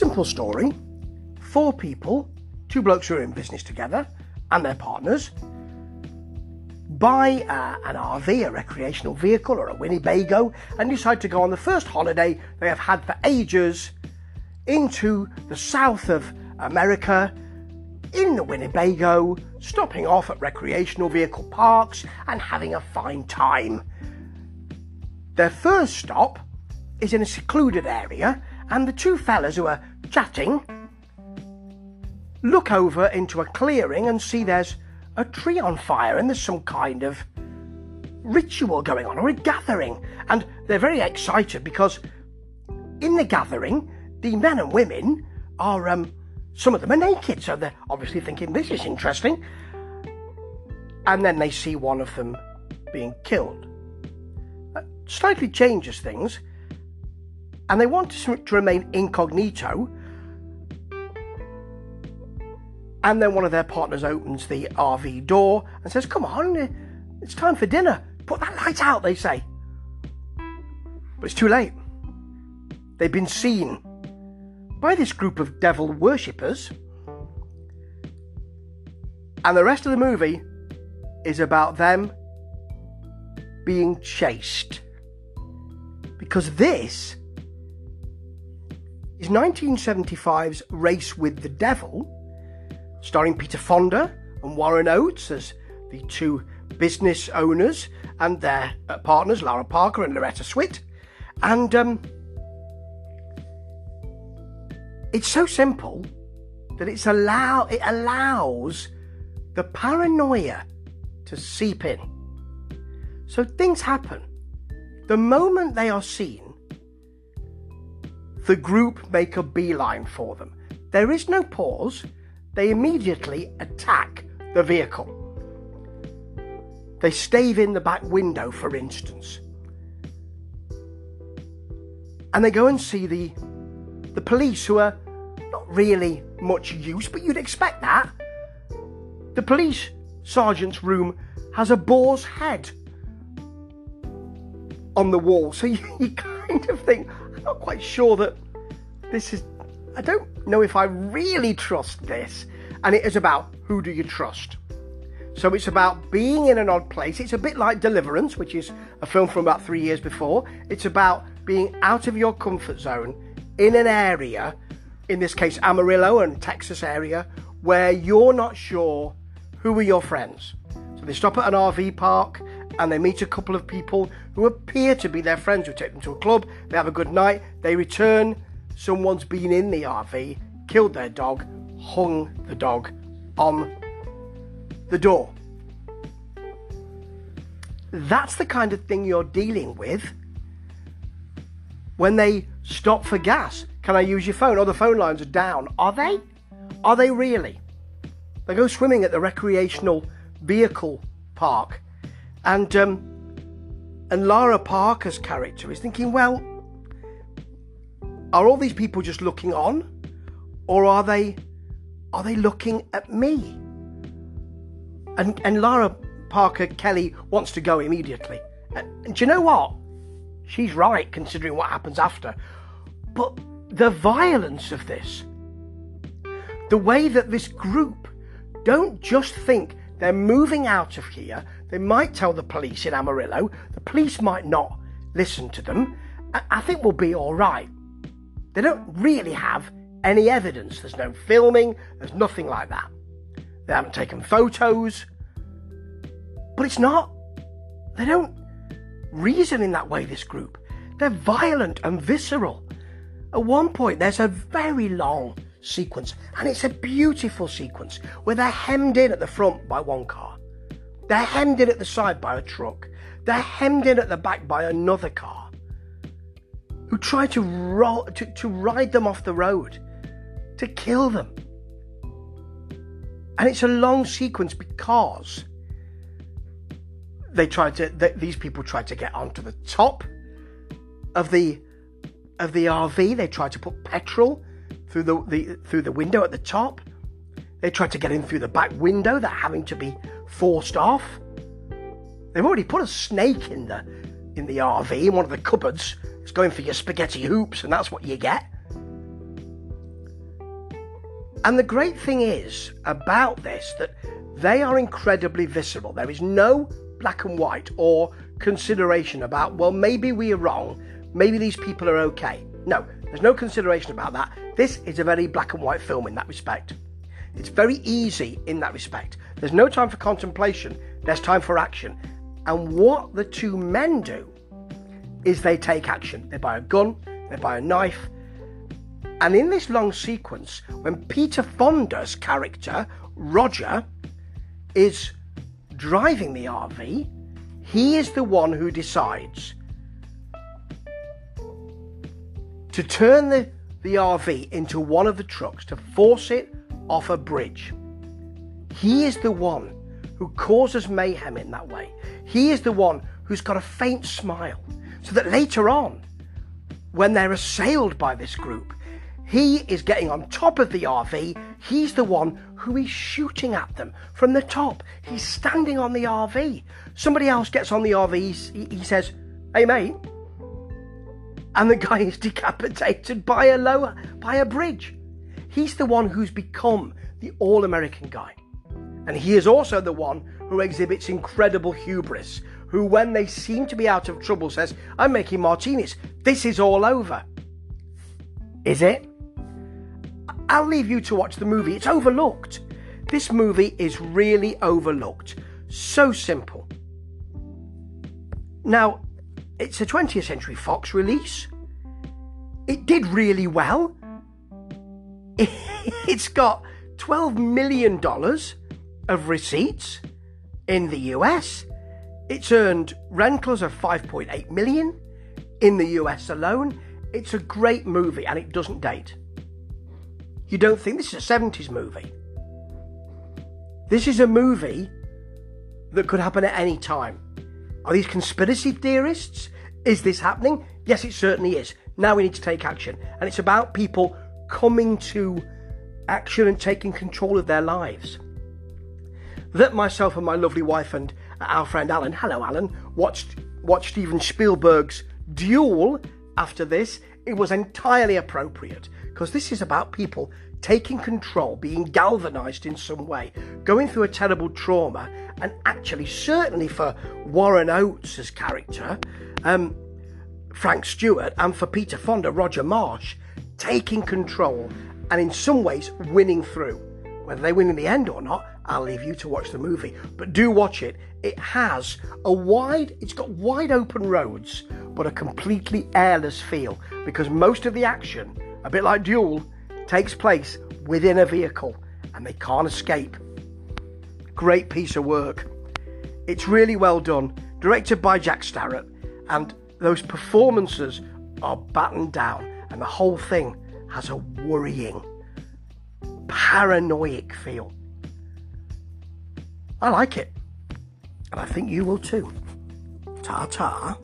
Simple story. Four people, two blokes who are in business together, and their partners, buy uh, an RV, a recreational vehicle, or a Winnebago, and decide to go on the first holiday they have had for ages into the south of America in the Winnebago, stopping off at recreational vehicle parks and having a fine time. Their first stop is in a secluded area, and the two fellas who are chatting look over into a clearing and see there's a tree on fire and there's some kind of ritual going on or a gathering. And they're very excited because in the gathering, the men and women are, um, some of them are naked, so they're obviously thinking this is interesting. And then they see one of them being killed. That slightly changes things, and they want to, remain incognito. And then one of their partners opens the RV door and says, Come on, it's time for dinner. Put that light out, they say. But it's too late. They've been seen by this group of devil worshippers. And the rest of the movie is about them being chased. Because this is 1975's Race with the Devil, starring Peter Fonda and Warren Oates as the two business owners and their uh, partners, Lara Parker and Loretta Swit. And um, it's so simple that it's allow it allows the paranoia to seep in. So things happen. The moment they are seen, the group make a beeline for them. There is no pause. They immediately attack the vehicle. They stave in the back window, for instance. And they go and see the the police, who are not really much use, but you'd expect that. The police sergeant's room has a boar's head on the wall, so you, you kind of think, I'm not quite sure that this is. I don't know if I really trust this. And it is about who do you trust? So it's about being in an odd place. It's a bit like Deliverance, which is a film from about three years before. It's about being out of your comfort zone in an area, in this case Amarillo and Texas area, where you're not sure who are your friends. So they stop at an RV park and they meet a couple of people who appear to be their friends who take them to a club. They have a good night. They return. Someone's been in the RV, killed their dog, hung the dog on the door. That's the kind of thing you're dealing with when they stop for gas. Can I use your phone? Oh, the phone lines are down. Are they? Are they really? They go swimming at the recreational vehicle park, and um, and Lara Parker's character is thinking, well, are all these people just looking on, or are they are they looking at me? And and Lara Parker Kelly wants to go immediately. And, and do you know what? She's right considering what happens after. But the violence of this, the way that this group don't just think they're moving out of here, they might tell the police in Amarillo, the police might not listen to them. I think we'll be all right. They don't really have any evidence. There's no filming, there's nothing like that. They haven't taken photos. But it's not. They don't reason in that way, this group. They're violent and visceral. At one point, there's a very long sequence, and it's a beautiful sequence where they're hemmed in at the front by one car, they're hemmed in at the side by a truck, they're hemmed in at the back by another car who try to, ro- to, to ride them off the road, to kill them. And it's a long sequence because they tried to, these people tried to get onto the top of the of the RV. They tried to put petrol through the, the through the window at the top. They tried to get in through the back window. They're having to be forced off. They've already put a snake in the in the RV in one of the cupboards. It's going for your spaghetti hoops, and that's what you get. And the great thing is about this that they are incredibly visceral. There is no black and white or consideration about, well, maybe we are wrong, maybe these people are okay. No, there's no consideration about that. This is a very black and white film in that respect. It's very easy in that respect. There's no time for contemplation, there's time for action. And what the two men do is they take action. They buy a gun, they buy a knife. And in this long sequence, when Peter Fonda's character, Roger, is driving the RV, he is the one who decides to turn the, the RV into one of the trucks to force it off a bridge. He is the one who causes mayhem in that way. He is the one who's got a faint smile so that later on, when they're assailed by this group, he is getting on top of the RV. He's the one who is shooting at them from the top. He's standing on the RV. Somebody else gets on the RV. He, says, Hey, mate. And the guy is decapitated by a lower, by a bridge. He's the one who's become the all American guy. And he is also the one who exhibits incredible hubris, who, when they seem to be out of trouble, says, I'm making martinis. This is all over. Is it? I'll leave you to watch the movie. It's overlooked. This movie is really overlooked. So simple. Now, it's a 20th Century Fox release. It did really well. It's got $12 million of receipts in the US. It's earned rentals of 5.8 million in the US alone. It's a great movie and it doesn't date. You don't think this is a 70s movie. This is a movie that could happen at any time. Are these conspiracy theorists? Is this happening? Yes, it certainly is. Now we need to take action. And it's about people coming to action and taking control of their lives. That myself and my lovely wife and our friend Alan, hello Alan, watched watched Steven Spielberg's Duel after this. It was entirely appropriate because this is about people taking control, being galvanized in some way, going through a terrible trauma, and actually, certainly for Warren Oates' character, um, Frank Stewart, and for Peter Fonda, Roger Marsh, taking control and in some ways winning through. Whether they win in the end or not, I'll leave you to watch the movie. But do watch it. It has a wide, it's got wide open roads, but a completely airless feel because most of the action, a bit like Duel, takes place within a vehicle and they can't escape. Great piece of work. It's really well done, directed by Jack Starrett, and those performances are battened down, and the whole thing has a worrying, paranoid feel. I like it, and I think you will too. Ta ta.